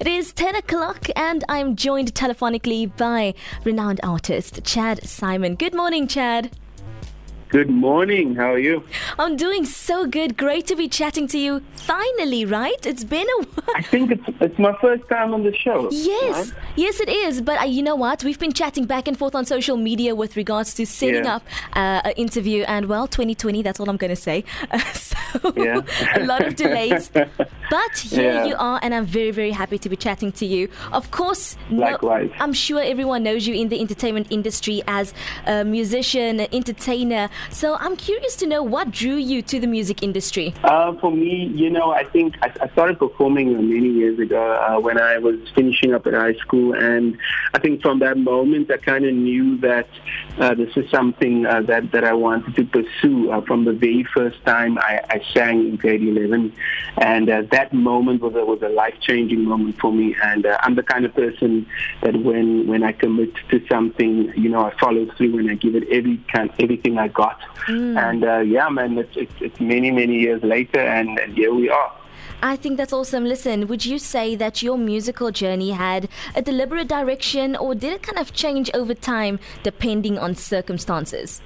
It is 10 o'clock and I'm joined telephonically by renowned artist Chad Saaiman. Good morning, Chad. Good morning. How are you? I'm doing so good. Great to be chatting to you. Finally, right? It's been a while. I think it's it's my first time on the show. Yes, right? yes, it is. But uh, you know what? We've been chatting back and forth on social media with regards to setting yeah. up uh, an interview, and well, 2020. That's all I'm going to say. Uh, so yeah. a lot of delays. But here yeah. you are, and I'm very, very happy to be chatting to you. Of course, Likewise. No, I'm sure everyone knows you in the entertainment industry as a musician, an entertainer. So I'm curious to know what drew you to the music industry. Uh, for me, you know, I think I, I started performing many years ago uh, when I was finishing up at high school, and I think from that moment I kind of knew that uh, this is something uh, that that I wanted to pursue. Uh, from the very first time I, I sang in grade 11, and uh, that moment was a, was a life changing moment for me. And I'm the kind of person that when when I commit to something, you know, I follow through and I give it every kind everything I got Mm. And uh, yeah, man, it's, it's, it's many, many years later, and, and here we are. I think that's awesome. Listen, would you say that your musical journey had a deliberate direction or did it kind of change over time depending on circumstances?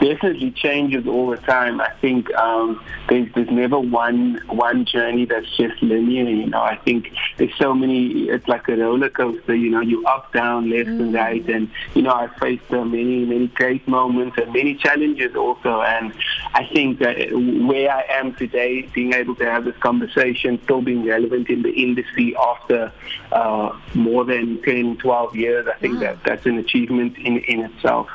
Definitely changes all the time. I think um, there's, there's never one one journey that's just linear. You know, I think there's so many. It's like a roller coaster. You know, you up, down, left, mm. and right. And you know, I faced uh, many many great moments and many challenges also. And I think that where I am today, being able to have this conversation, still being relevant in the industry after uh, more than 10, 12 years, I think that that's an achievement in in itself.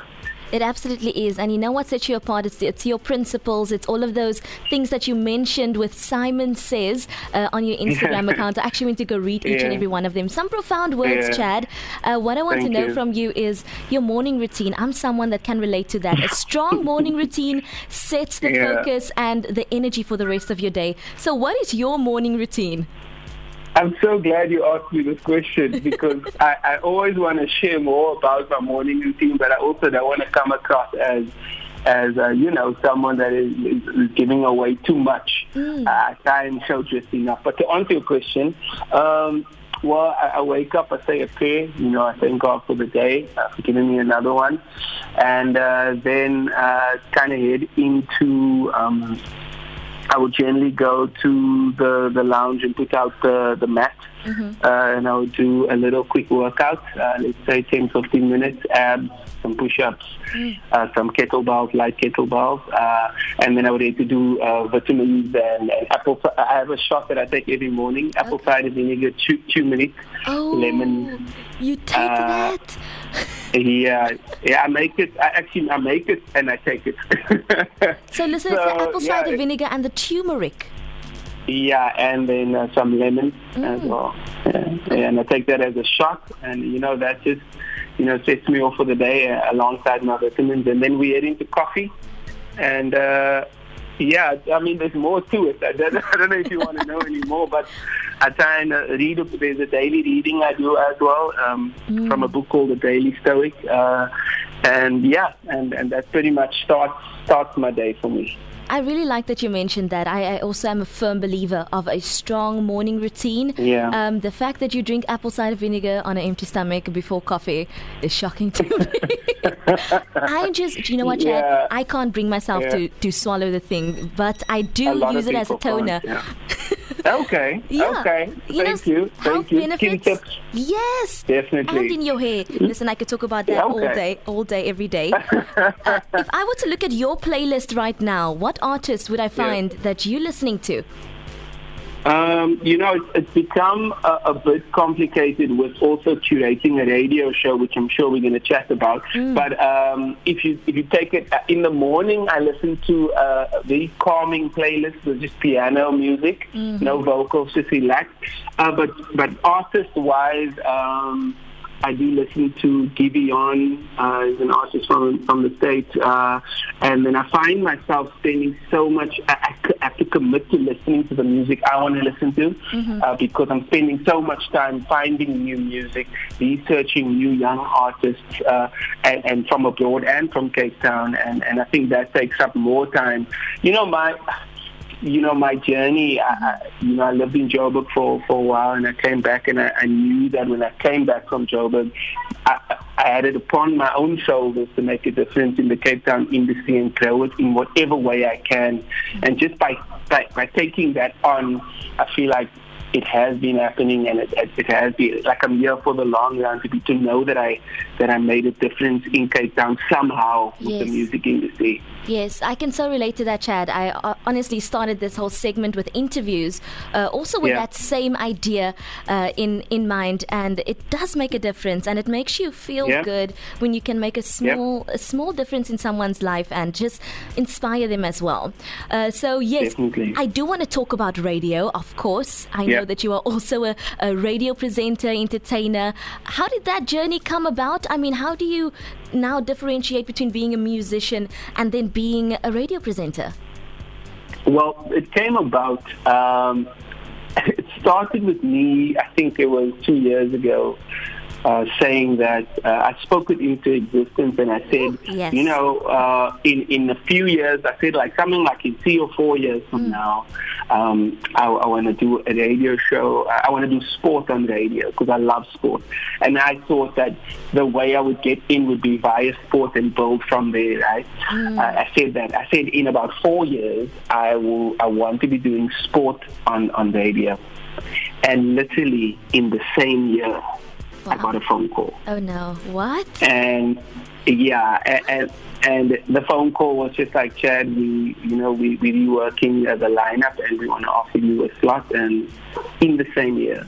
It absolutely is. And you know what sets you apart? It's, it's your principles. It's all of those things that you mentioned with Saaiman Says uh, on your Instagram account. I actually went to go read each yeah. and every one of them. Some profound words, yeah. Chad. Uh, what I want Thank to know you. from you is your morning routine. I'm someone that can relate to that. A strong morning routine sets the yeah. focus and the energy for the rest of your day. So, what is your morning routine? I'm so glad you asked me this question because I, I always want to share more about my morning routine, but I also don't want to come across as as uh, you know someone that is, is, giving away too much. Mm. Uh, I try and show just enough. But to answer your question, um, well, I, I, wake up, I say a prayer. You know, I thank God for the day, uh, for giving me another one, and uh, then uh, kind of head into. Um, I would generally go to the, the lounge and put out the, the mat. Mm-hmm. Uh, and I would do a little quick workout, uh, let's say 10, 15 minutes, abs, some push-ups, mm. uh, some kettlebells, light kettlebells. Uh, and then I would need to do uh, vitamins and, and, apple. I have a shot that I take every morning, apple okay. cider vinegar, two, turmeric, oh, lemon. You take uh, that? Yeah, yeah, I make it. I actually I make it and I take it. so listen, so, it's the apple cider yeah, vinegar and the turmeric. Yeah, and then uh, some lemon mm. as well. Yeah. and I take that as a shot, and you know that just you know sets me off for the day uh, alongside my vitamins, and then we head into coffee, and. Uh, yeah, I mean, there's more to it. I don't, I don't know if you want to know any more, but I try and uh, read. There's a daily reading I do as well um, mm. from a book called The Daily Stoic, uh, and yeah, and and that pretty much starts starts my day for me. I really like that you mentioned that. I, I, also am a firm believer of a strong morning routine. Yeah. Um, the fact that you drink apple cider vinegar on an empty stomach before coffee is shocking to me. I just, you know what, Chad? Yeah. I can't bring myself yeah. to, to swallow the thing, but I do use it as a toner. Yeah. Okay. Yeah. Okay. You Thank know, you. Thank you. Benefits, Skin tips. Yes. Definitely. And in your hair. Listen, I could talk about that okay. all day, all day, every day. uh, if I were to look at your playlist right now, what artists would I find yeah. that you're listening to? Um, you know, it's, it's become a, a, bit complicated with also curating a radio show, which I'm sure we're going to chat about. Mm. But um, if you if you take it uh, in the morning, I listen to a, a very calming playlist with just piano music, mm-hmm. no vocals, just relax. Uh, but but artist wise. Um, I do listen to Giveon, uh, is an artist from from the states, uh, and then I find myself spending so much. I, I have to commit to listening to the music I want to listen to mm-hmm. uh, because I'm spending so much time finding new music, researching new young artists, uh, and, and from abroad and from Cape Town, and and I think that takes up more time. You know, my you know, my journey, I, you know, I lived in Joburg for, for a while and I came back and I, I knew that when I came back from Joburg, I, I had it upon my own shoulders to make a difference in the Cape Town industry and grow it in whatever way I can. And just by, by, by taking that on, I feel like it has been happening and it, it, has been like I'm here for the long run to be to know that I that I made a difference in Cape Town somehow with yes. the music industry. Yes, I can so relate to that, Chad. I uh, honestly started this whole segment with interviews, uh, also with yeah. that same idea uh, in in mind, and it does make a difference, and it makes you feel yeah. good when you can make a small a small difference in someone's life and just inspire them as well. Uh, so yes, Definitely. I do want to talk about radio, of course. I know that you are also a, a radio presenter, entertainer. How did that journey come about? I mean, how do you now differentiate between being a musician and then being a radio presenter? Well, it came about. Um, it started with me. I think it was two years ago uh, saying that uh, I spoke it into existence and I said, yes. you know, uh, in, in a few years, I said like something like in three or four years from mm. now, um, I, I want to do a radio show. I want to do sport on radio because I love sport. And I thought that the way I would get in would be via sport and build from there, right? Mm. I said that. I said in about four years, I will. I want to be doing sport on, on radio. And literally in the same year, wow. I got a phone call. Oh no! What? And yeah, and, and, and the phone call was just like, Chad, we you know we we be working as a lineup, and we want to offer you a slot, and in the same year.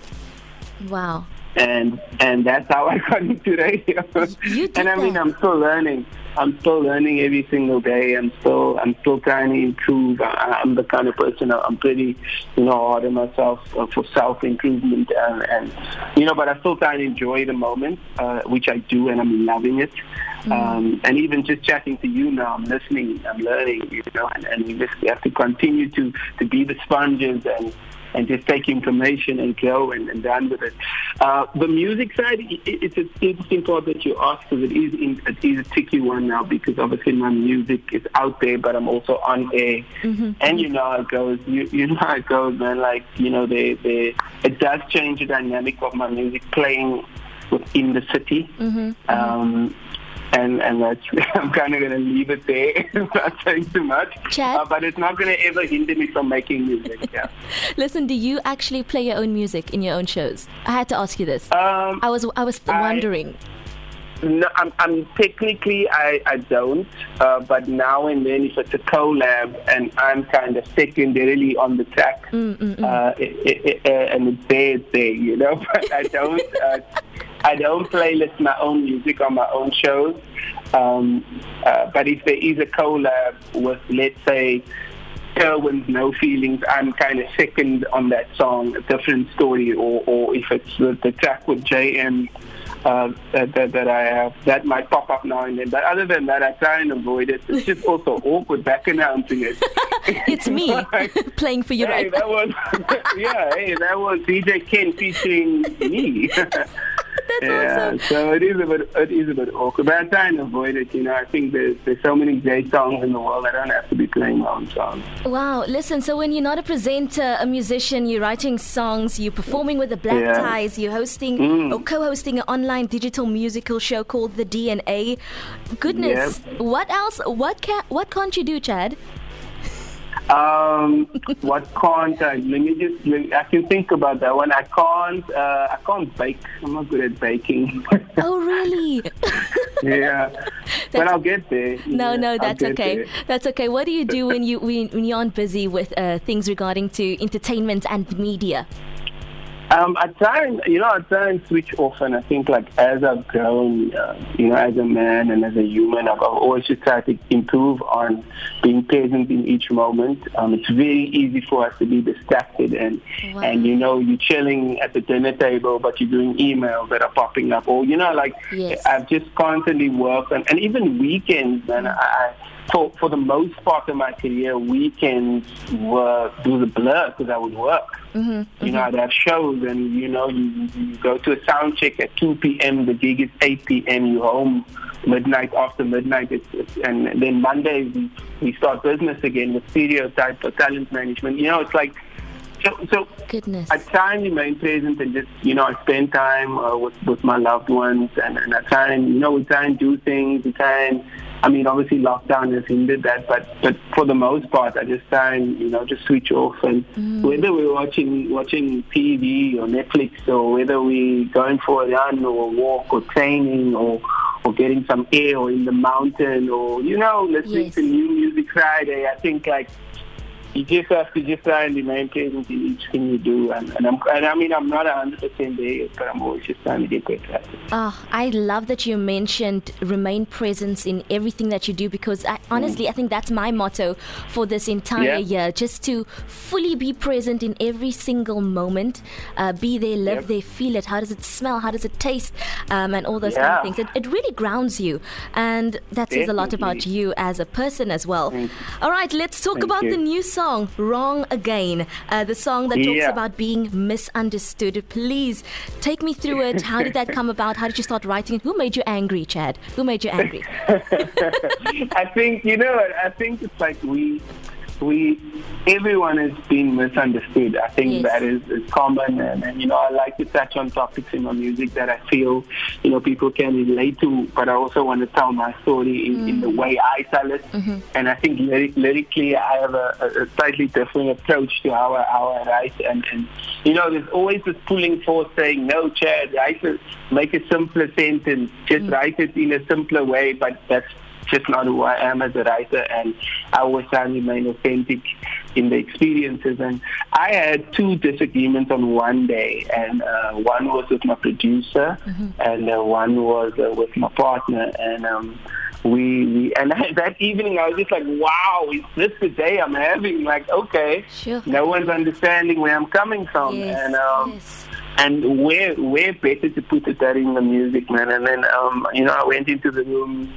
Wow. And and that's how I got into radio. You did and I mean, that. I'm still learning. I'm still learning every single day. I'm still I'm still trying to improve. I, I'm the kind of person I'm pretty you know hard on myself uh, for self improvement and, and you know, but I still try and enjoy the moment, uh, which I do, and I'm loving it. Mm. Um, and even just chatting to you now, I'm listening, I'm learning, you know, and, and we just have to continue to to be the sponges and and just take information and go and, and run with it. Uh, the music side, it, it's an interesting part that you asked because it is, in, it is a tricky one now because obviously my music is out there, but I'm also on air. Mm-hmm. And you know how it goes. You, you know how it goes, man. Like, you know, they, they, it does change the dynamic of my music playing within the city. Mm-hmm. Um, and and that's I'm kind of going to leave it there, not saying too much. Uh, but it's not going to ever hinder me from making music. Yeah. Listen, do you actually play your own music in your own shows? I had to ask you this. Um, I was I was I, wondering. No, I'm, I'm technically I, I don't, uh, but now and then if it's a collab and I'm kind of secondarily on the track, mm, mm, mm. Uh, it, it, it, and it's there, it's there, you know. But I don't, uh, I don't playlist my own music on my own shows. Um, uh, but if there is a collab with, let's say, Kerwin's No Feelings, I'm kind of second on that song, a different story, or, or if it's the, the track with JM uh, that, that, that, I have. That might pop up now and then. But other than that, I try and avoid it. It's just also awkward back announcing it. it's me like, playing for you hey, right that was yeah, hey, that was DJ Ken featuring me. That's yeah, awesome. so it is a bit it is a bit awkward, but I try and avoid it. You know, I think there's there's so many great songs in the world. I don't have to be playing my own songs. Wow, listen. So when you're not a presenter, a musician, you're writing songs, you're performing with the Black Yeah. Ties, you're hosting Mm. or co-hosting an online digital musical show called The DNA. Goodness, what else? What can what can't you do, Chad? Um, what can't I? Let me just. Let me, I can think about that one. I can't. Uh, I can't bake. I'm not good at baking. Oh, really? yeah, but I'll get there. No, Yeah, no, that's okay. there. That's okay. What do you do when you when, when you aren't busy with uh, things regarding to entertainment and media? Um, I try and you know I try and switch off, and I think like as I've grown, uh, you know, as a man and as a human, I've, I've always just tried to improve on being present in each moment. Um, it's very easy for us to be distracted, and Wow. and you know you're chilling at the dinner table, but you're doing emails that are popping up, or you know like Yes. I've just constantly worked, and, and even weekends, man. I for for the most part of my career, weekends were do the blur because I would work. Mm-hmm, you know, I'd have shows, and you know, you, you go to a sound check at 2 p.m. The gig is 8 p.m. You home midnight after midnight, it's, it's, and then Monday we, we start business again with stereotype or talent management. You know, it's like so, so Goodness. I try and remain present and just, you know, I spend time uh, with, with my loved ones and, and I try and, you know, we try and do things. We try and, I mean, obviously lockdown has hindered that, but, but for the most part, I just try and, you know, just switch off. And Mm. whether we're watching, watching TV or Netflix or whether we're going for a run or a walk or training or, or getting some air or in the mountain or, you know, listening Yes. to new music Friday, I think like, you just have to just try and remain present in each thing you do. And, and, and I mean, I'm not 100% there, but I'm always just trying to get better at it. Oh, I love that you mentioned remain present in everything that you do because I, honestly, I think that's my motto for this entire Yeah. year just to fully be present in every single moment, uh, be there, live Yep. there, feel it. How does it smell? How does it taste? Um, and all those kind of things. It, it really grounds you. And that says a lot about you as a person as well. All right, let's talk Thank about you. the new song, Wrong Again. Uh, the song that talks Yeah. about being misunderstood. Please take me through it. How did that come about? How did you start writing it? Who made you angry, Chad? Who made you angry? I think you know. I think it's like we, we, everyone has been misunderstood. I think Yes. that is, is common, and, and you know, I like to touch on topics in my music that I feel, you know, people can relate to. But I also want to tell my story in, in the mm. way I tell it. Mm-hmm. And I think lyric, lyrically, I have a, a, slightly different approach to how I, how I write. And, and you know, there's always this pulling force saying, "No, Chad, write it, make a simpler sentence, just mm. write it in a simpler way." But that's just not who I am as a writer, and I always try and remain authentic in the experiences. And I had two disagreements on one day, and uh, one was with my producer, and uh, one was uh, with my partner, and. Um, we, we and that evening I was just like, wow, is this the day I'm having? Like, okay, Sure. no one's understanding where I'm coming from, Yes, and um, yes. and where where better to put it than in the music, man. And then um, you know, I went into the room,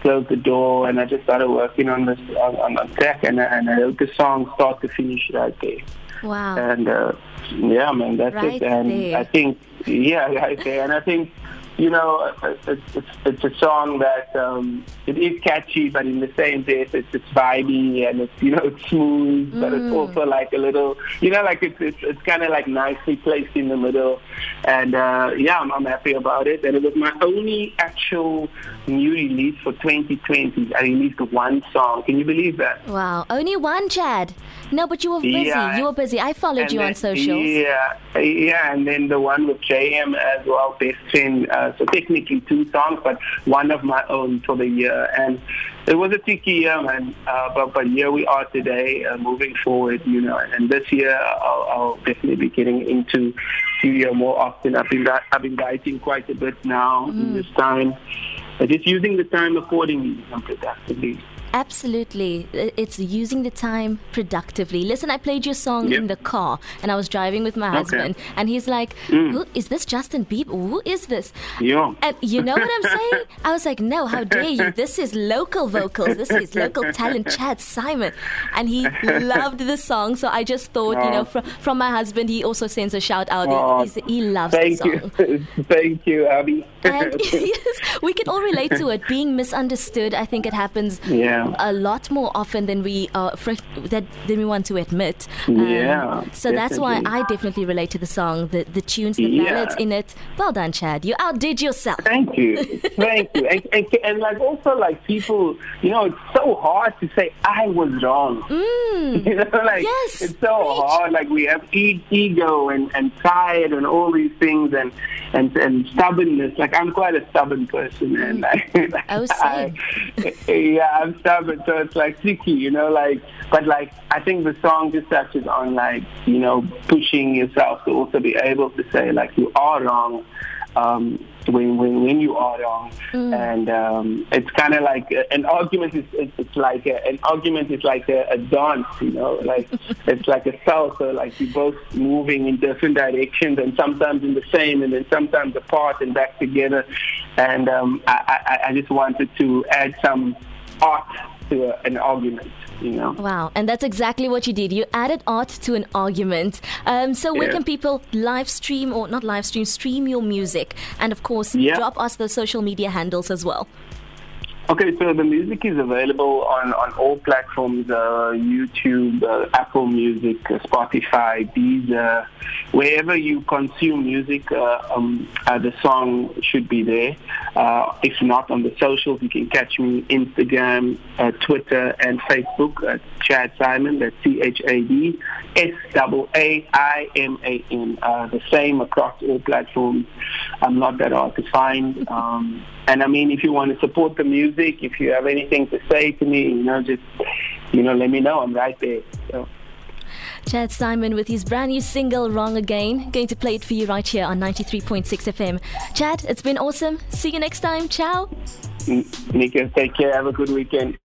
closed the door, and I just started working on this on, on the track, and and I wrote the song start to finish right there. Wow. And uh, yeah, man, that's Right it. And there. I think yeah, right there. And I think you know, it's, it's, it's a song that um, it is catchy, but in the same breath, it's, it's vibey and it's you know it's smooth, but it's Mm. also like a little, you know, like it's it's, it's kind of like nicely placed in the middle. And uh, yeah, I'm, I'm happy about it. And it was my only actual new release for 2020. I released one song. Can you believe that? Wow. Only one, Chad. No, but you were busy. Yeah. You were busy. I followed And you on then- socials. Yeah, yeah, and then the one with JM as well, Best Friend. Uh, so technically two songs, but one of my own for the year. And it was a tricky year, man. Uh, but but here we are today, uh, moving forward, you know. And this year, I'll, I'll definitely be getting into studio more often. I've been I've been writing quite a bit now in this time. Uh, just using the time accordingly and productively. Absolutely. It's using the time productively. Listen, I played your song Yep. in the car and I was driving with my Okay. husband and he's like, Mm. Who is this Justin Bieber? Who is this? Yeah. And you know what I'm saying? I was like, no, how dare you? This is local vocals. This is local talent, Chad Saaiman. And he loved the song. So I just thought, you know, from, from my husband, he also sends a shout out. Aw, He's, he loves Thank the song. Thank you, thank you, Abby. And yes, we can all relate to it. Being misunderstood, I think it happens Yeah. A lot more often than we uh, fr- that than we want to admit. Yeah, So that's why. I definitely relate to the song, the the tunes, the Yeah. ballads in it. Well done, Chad. You outdid yourself. Thank you, thank you, and, and, and like also like people, you know, it's so hard to say I was wrong. Mm. You know, like Yes, it's so hard. Like we have e- ego and, and pride and all these things and, and and stubbornness. Like I'm quite a stubborn person, and like, Oh, I, yeah, I'm stubborn. So it's like tricky, you know. Like, but like I think the song just touches on like you know pushing yourself to also be able to say like you are wrong. Um, when, when when you are wrong, and um, it's kind of like a, an argument is it's, it's like a, an argument is like a, a dance, you know, like it's like a salsa, like you're both moving in different directions, and sometimes in the same, and then sometimes apart and back together. And um, I, I, I just wanted to add some art to a, an argument. You know. Wow, and that's exactly what you did. You added art to an argument. Um, so where Yeah. can people live stream or not live stream, stream your music, and of course, Yeah. drop us the social media handles as well. Okay, so the music is available on, on all platforms, uh, YouTube, uh, Apple Music, uh, Spotify, Deezer, wherever you consume music, uh, um, uh, the song should be there. Uh, if not on the socials, you can catch me Instagram, Twitter, and Facebook at Chad Saaiman, that's C-H-A-D, S-A-A-I-M-A-N. Uh, the same across all platforms. I'm not that hard to find. Um, and I mean, if you want to support the music, if you have anything to say to me, you know, just, you know, let me know. I'm right there. So. Chad Saaiman with his brand new single "Wrong Again," going to play it for you right here on 93.6 FM. Chad, it's been awesome. See you next time. Ciao. Nika, take care. Have a good weekend.